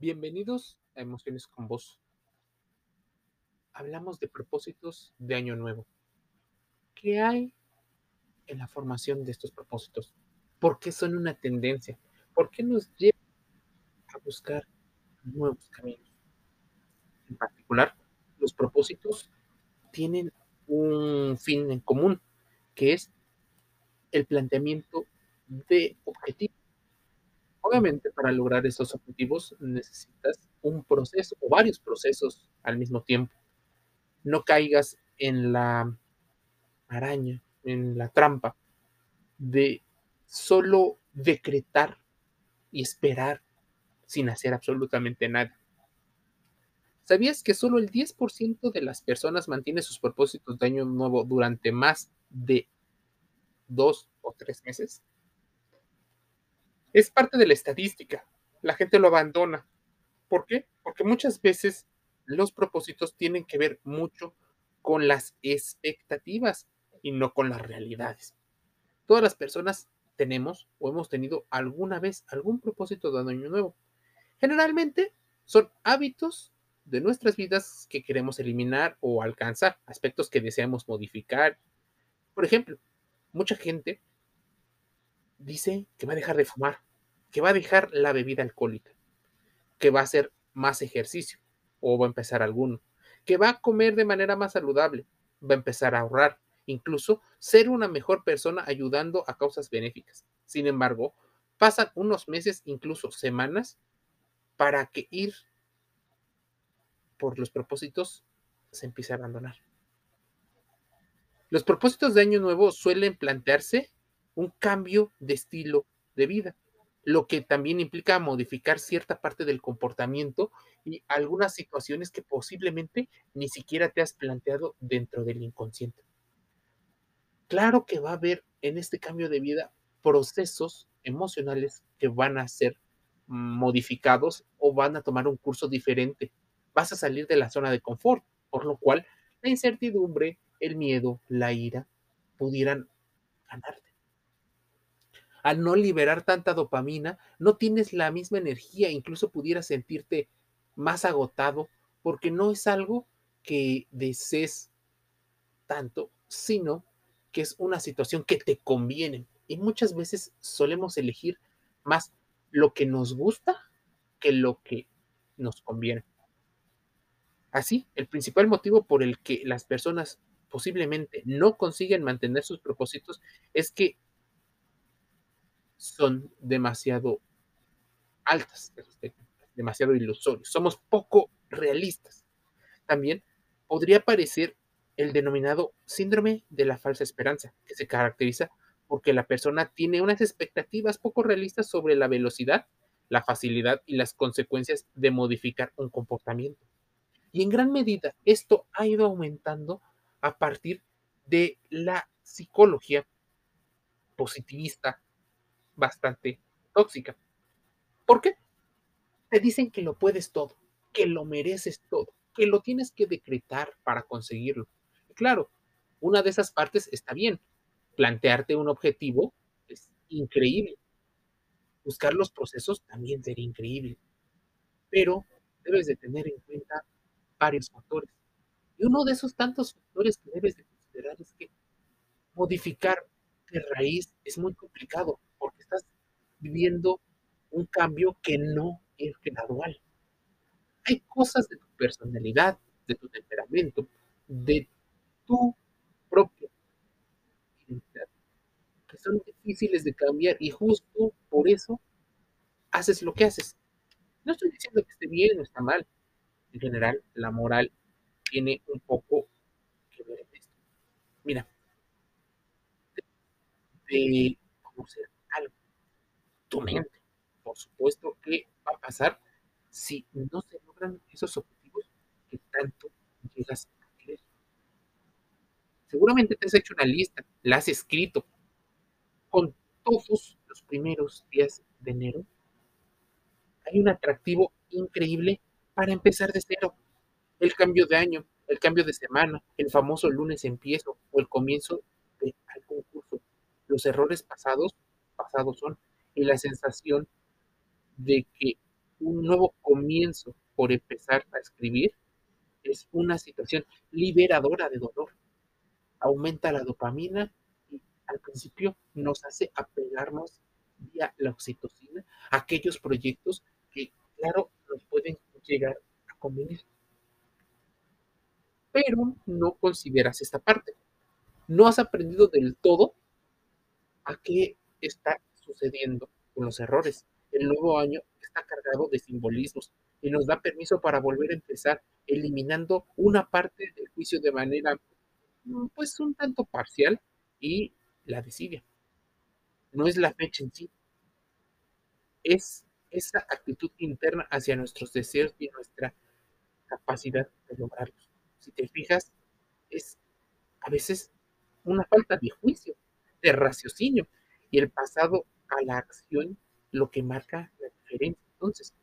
Bienvenidos a Emociones con Vos. Hablamos de propósitos de Año Nuevo. ¿Qué hay en la formación de estos propósitos? ¿Por qué son una tendencia? ¿Por qué nos llevan a buscar nuevos caminos? En particular, los propósitos tienen un fin en común, que es el planteamiento de objetivos Obviamente, para lograr esos objetivos necesitas un proceso o varios procesos al mismo tiempo. No caigas en la araña, en la trampa de solo decretar y esperar sin hacer absolutamente nada. ¿Sabías que solo el 10% de las personas mantiene sus propósitos de año nuevo durante más de dos o tres meses? Es parte de la estadística. La gente lo abandona. ¿Por qué? Porque muchas veces los propósitos tienen que ver mucho con las expectativas y no con las realidades. Todas las personas tenemos o hemos tenido alguna vez algún propósito de año nuevo. Generalmente son hábitos de nuestras vidas que queremos eliminar o alcanzar, aspectos que deseamos modificar. Por ejemplo, mucha gente dice que va a dejar de fumar, que va a dejar la bebida alcohólica, que va a hacer más ejercicio o va a empezar alguno, que va a comer de manera más saludable, va a empezar a ahorrar, incluso ser una mejor persona ayudando a causas benéficas. Sin embargo, pasan unos meses, incluso semanas, para que ir por los propósitos se empiece a abandonar. Los propósitos de Año Nuevo suelen plantearse un cambio de estilo de vida, lo que también implica modificar cierta parte del comportamiento y algunas situaciones que posiblemente ni siquiera te has planteado dentro del inconsciente. Claro que va a haber en este cambio de vida procesos emocionales que van a ser modificados o van a tomar un curso diferente. Vas a salir de la zona de confort, por lo cual la incertidumbre, el miedo, la ira pudieran ganarte al no liberar tanta dopamina, no tienes la misma energía, incluso pudieras sentirte más agotado, porque no es algo que desees tanto, sino que es una situación que te conviene. Y muchas veces solemos elegir más lo que nos gusta que lo que nos conviene. Así, el principal motivo por el que las personas posiblemente no consiguen mantener sus propósitos es que son demasiado altas, demasiado ilusorios. Somos poco realistas. También podría aparecer el denominado síndrome de la falsa esperanza, que se caracteriza porque la persona tiene unas expectativas poco realistas sobre la velocidad, la facilidad y las consecuencias de modificar un comportamiento. Y en gran medida esto ha ido aumentando a partir de la psicología positivista bastante tóxica. ¿Por qué? Te dicen que lo puedes todo, que lo mereces todo, que lo tienes que decretar para conseguirlo. claro, una de esas partes está bien. Plantearte un objetivo es increíble. Buscar los procesos también sería increíble. Pero debes de tener en cuenta varios factores. Y uno de esos tantos factores que debes de considerar es que modificar de raíz es muy complicado estás viviendo un cambio que no es gradual. Hay cosas de tu personalidad, de tu temperamento, de tu propia identidad, que son difíciles de cambiar y justo por eso haces lo que haces. No estoy diciendo que esté bien o está mal. En general, la moral tiene un poco que ver en esto. Mira, de conocer algo. Tu mente, por supuesto, ¿qué va a pasar si no se logran esos objetivos que tanto llegas a querer? Seguramente te has hecho una lista, la has escrito con todos los primeros días de enero. Hay un atractivo increíble para empezar de cero. El cambio de año, el cambio de semana, el famoso lunes empiezo o el comienzo de algún curso. Los errores pasados pasados son y la sensación de que un nuevo comienzo por empezar a escribir es una situación liberadora de dolor. Aumenta la dopamina y al principio nos hace apegarnos vía la oxitocina a aquellos proyectos que, claro, nos pueden llegar a convenir. Pero no consideras esta parte. No has aprendido del todo a qué está sucediendo con los errores. El nuevo año está cargado de simbolismos y nos da permiso para volver a empezar, eliminando una parte del juicio de manera, mm, pues, un tanto parcial y la desidia. No es la fecha en sí, es esa actitud interna hacia nuestros deseos y nuestra capacidad de lograrlos. Si te fijas, es a veces una falta de juicio, de raciocinio, y el pasado a la acción lo que marca la diferencia. Entonces,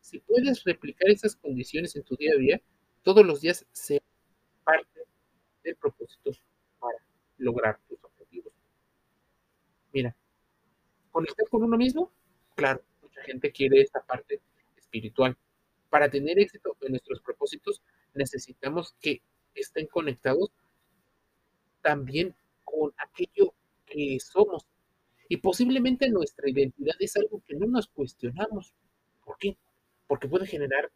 si puedes replicar esas condiciones en tu día a día, todos los días se parte del propósito para lograr tus objetivos. Mira, conectar con uno mismo, claro, mucha gente quiere esta parte espiritual. Para tener éxito en nuestros propósitos, necesitamos que estén conectados también con aquello que somos. Y posiblemente nuestra identidad es algo que no nos cuestionamos. ¿Por qué? porque puede generar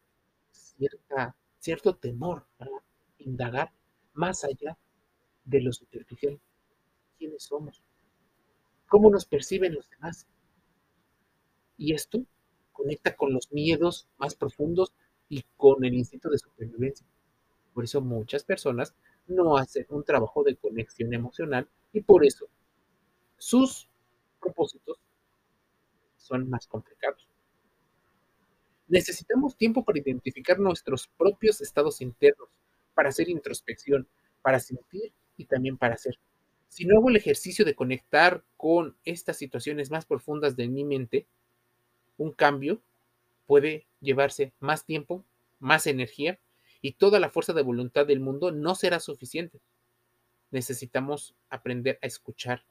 cierta, cierto temor para indagar más allá de lo superficial. ¿Quiénes somos? ¿Cómo nos perciben los demás? Y esto conecta con los miedos más profundos y con el instinto de supervivencia. Por eso muchas personas no hacen un trabajo de conexión emocional y por eso sus propósitos son más complicados. Necesitamos tiempo para identificar nuestros propios estados internos, para hacer introspección, para sentir y también para hacer. Si no hago el ejercicio de conectar con estas situaciones más profundas de mi mente, un cambio puede llevarse más tiempo, más energía y toda la fuerza de voluntad del mundo no será suficiente. Necesitamos aprender a escuchar,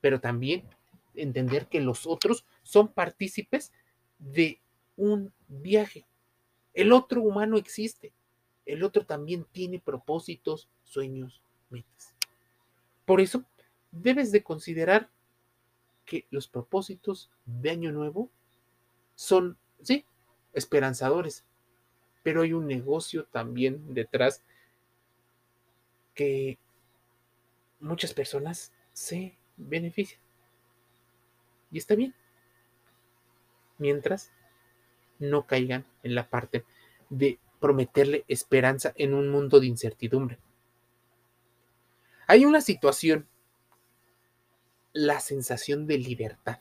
pero también entender que los otros son partícipes de un viaje. El otro humano existe. El otro también tiene propósitos, sueños, metas. Por eso, debes de considerar que los propósitos de Año Nuevo son, sí, esperanzadores, pero hay un negocio también detrás que muchas personas se benefician. Y está bien. Mientras no caigan en la parte de prometerle esperanza en un mundo de incertidumbre. Hay una situación, la sensación de libertad.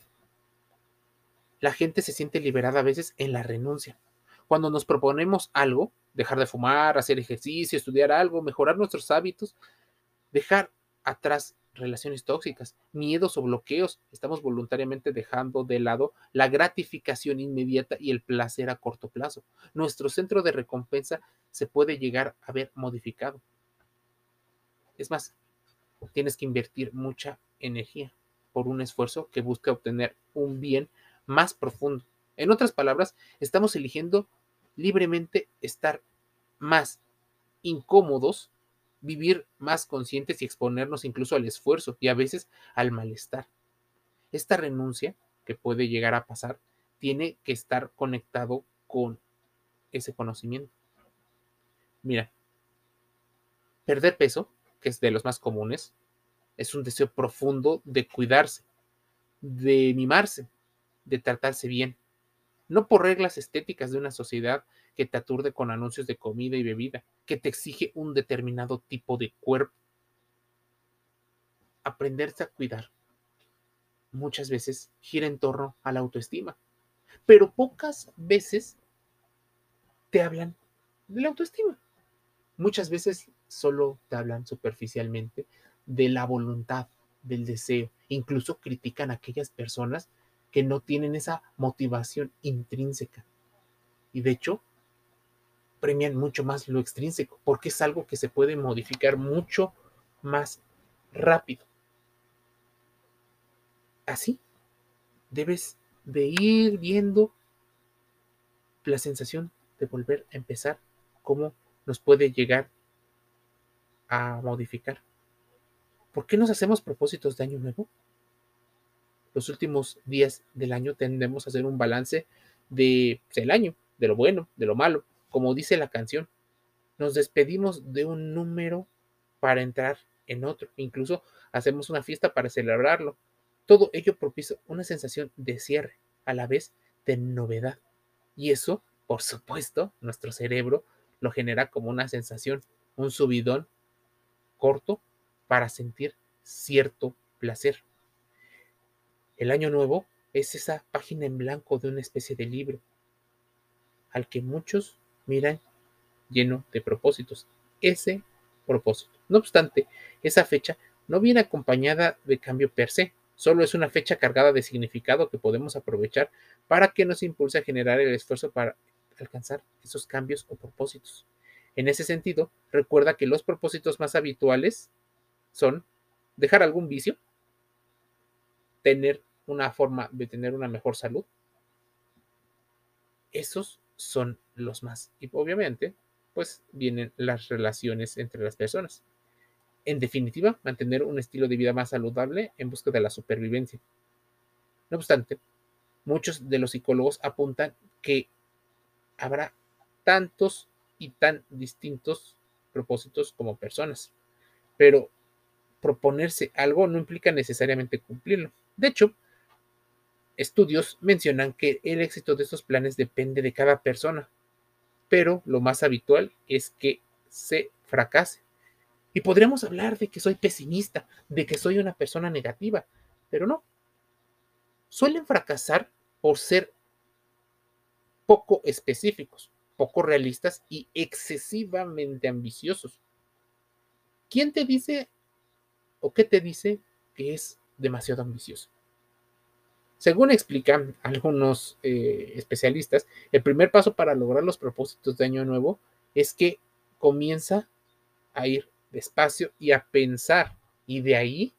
La gente se siente liberada a veces en la renuncia. Cuando nos proponemos algo, dejar de fumar, hacer ejercicio, estudiar algo, mejorar nuestros hábitos, dejar atrás relaciones tóxicas, miedos o bloqueos. Estamos voluntariamente dejando de lado la gratificación inmediata y el placer a corto plazo. Nuestro centro de recompensa se puede llegar a ver modificado. Es más, tienes que invertir mucha energía por un esfuerzo que busca obtener un bien más profundo. En otras palabras, estamos eligiendo libremente estar más incómodos vivir más conscientes y exponernos incluso al esfuerzo y a veces al malestar. Esta renuncia que puede llegar a pasar tiene que estar conectado con ese conocimiento. Mira, perder peso, que es de los más comunes, es un deseo profundo de cuidarse, de mimarse, de tratarse bien, no por reglas estéticas de una sociedad que te aturde con anuncios de comida y bebida, que te exige un determinado tipo de cuerpo. Aprenderse a cuidar muchas veces gira en torno a la autoestima, pero pocas veces te hablan de la autoestima. Muchas veces solo te hablan superficialmente de la voluntad, del deseo. Incluso critican a aquellas personas que no tienen esa motivación intrínseca. Y de hecho, premian mucho más lo extrínseco, porque es algo que se puede modificar mucho más rápido. Así, debes de ir viendo la sensación de volver a empezar, cómo nos puede llegar a modificar. ¿Por qué nos hacemos propósitos de año nuevo? Los últimos días del año tendemos a hacer un balance de pues, año, de lo bueno, de lo malo, como dice la canción. Nos despedimos de un número para entrar en otro. Incluso hacemos una fiesta para celebrarlo. Todo ello propicia una sensación de cierre, a la vez de novedad. Y eso, por supuesto, nuestro cerebro lo genera como una sensación, un subidón corto para sentir cierto placer. El año nuevo es esa página en blanco de una especie de libro al que muchos miran lleno de propósitos. Ese propósito. No obstante, esa fecha no viene acompañada de cambio per se, solo es una fecha cargada de significado que podemos aprovechar para que nos impulse a generar el esfuerzo para alcanzar esos cambios o propósitos. En ese sentido, recuerda que los propósitos más habituales son dejar algún vicio, tener una forma de tener una mejor salud. Esos son los más. Y obviamente, pues vienen las relaciones entre las personas. En definitiva, mantener un estilo de vida más saludable en busca de la supervivencia. No obstante, muchos de los psicólogos apuntan que habrá tantos y tan distintos propósitos como personas, pero proponerse algo no implica necesariamente cumplirlo. De hecho, estudios mencionan que el éxito de estos planes depende de cada persona, pero lo más habitual es que se fracase. Y podríamos hablar de que soy pesimista, de que soy una persona negativa, pero no. Suelen fracasar por ser poco específicos, poco realistas y excesivamente ambiciosos. ¿Quién te dice o qué te dice que es demasiado ambicioso? Según explican algunos eh, especialistas, el primer paso para lograr los propósitos de Año Nuevo es que comienza a ir despacio y a pensar. Y de ahí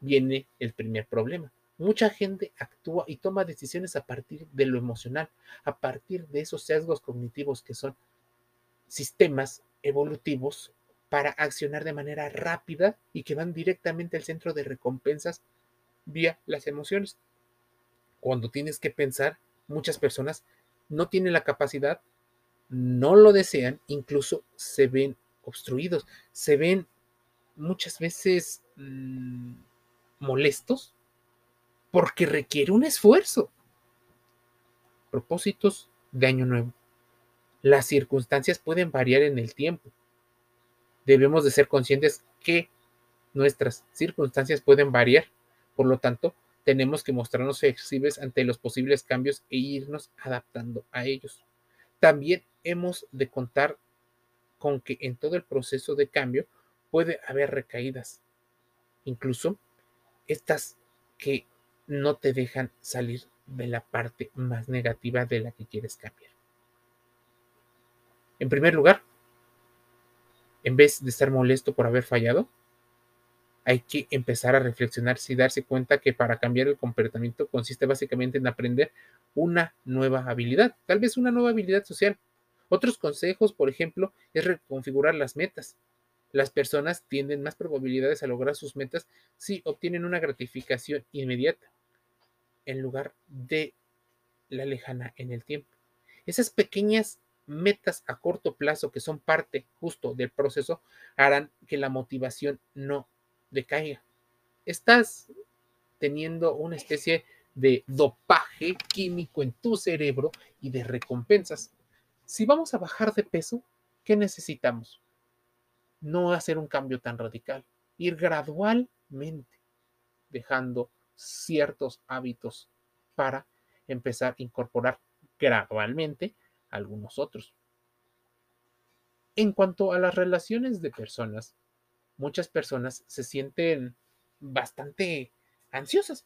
viene el primer problema. Mucha gente actúa y toma decisiones a partir de lo emocional, a partir de esos sesgos cognitivos que son sistemas evolutivos para accionar de manera rápida y que van directamente al centro de recompensas vía las emociones cuando tienes que pensar, muchas personas no tienen la capacidad, no lo desean, incluso se ven obstruidos, se ven muchas veces mm, molestos porque requiere un esfuerzo. Propósitos de año nuevo. Las circunstancias pueden variar en el tiempo. Debemos de ser conscientes que nuestras circunstancias pueden variar. Por lo tanto, tenemos que mostrarnos flexibles ante los posibles cambios e irnos adaptando a ellos. También hemos de contar con que en todo el proceso de cambio puede haber recaídas, incluso estas que no te dejan salir de la parte más negativa de la que quieres cambiar. En primer lugar, en vez de estar molesto por haber fallado, hay que empezar a reflexionar y darse cuenta que para cambiar el comportamiento consiste básicamente en aprender una nueva habilidad, tal vez una nueva habilidad social. Otros consejos, por ejemplo, es reconfigurar las metas. Las personas tienen más probabilidades a lograr sus metas si obtienen una gratificación inmediata en lugar de la lejana en el tiempo. Esas pequeñas metas a corto plazo que son parte justo del proceso harán que la motivación no decaiga. Estás teniendo una especie de dopaje químico en tu cerebro y de recompensas. Si vamos a bajar de peso, ¿qué necesitamos? No hacer un cambio tan radical, ir gradualmente dejando ciertos hábitos para empezar a incorporar gradualmente algunos otros. En cuanto a las relaciones de personas, muchas personas se sienten bastante ansiosas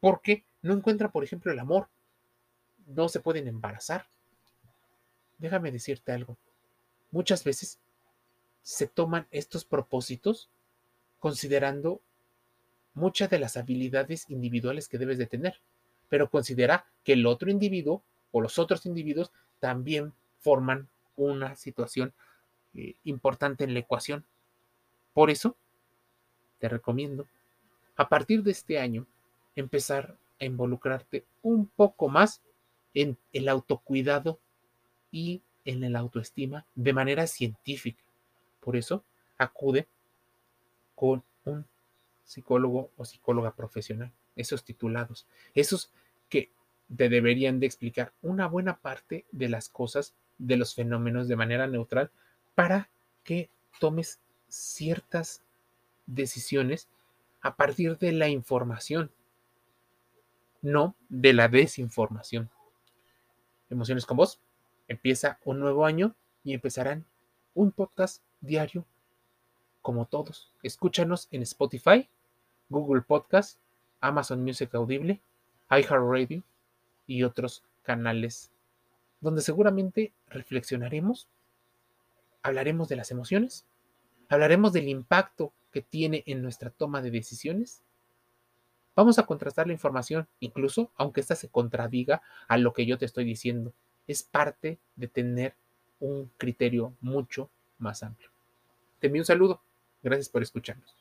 porque no encuentran, por ejemplo, el amor. No se pueden embarazar. Déjame decirte algo. Muchas veces se toman estos propósitos considerando muchas de las habilidades individuales que debes de tener, pero considera que el otro individuo o los otros individuos también forman una situación eh, importante en la ecuación. Por eso, te recomiendo, a partir de este año, empezar a involucrarte un poco más en el autocuidado y en la autoestima de manera científica. Por eso, acude con un psicólogo o psicóloga profesional, esos titulados, esos que te deberían de explicar una buena parte de las cosas, de los fenómenos de manera neutral, para que tomes ciertas decisiones a partir de la información, no de la desinformación. Emociones con vos. Empieza un nuevo año y empezarán un podcast diario como todos. Escúchanos en Spotify, Google Podcast, Amazon Music Audible, iHeartRadio y otros canales donde seguramente reflexionaremos, hablaremos de las emociones, hablaremos del impacto que tiene en nuestra toma de decisiones. Vamos a contrastar la información, incluso aunque ésta se contradiga a lo que yo te estoy diciendo. Es parte de tener un criterio mucho más amplio. Te envío un saludo. Gracias por escucharnos.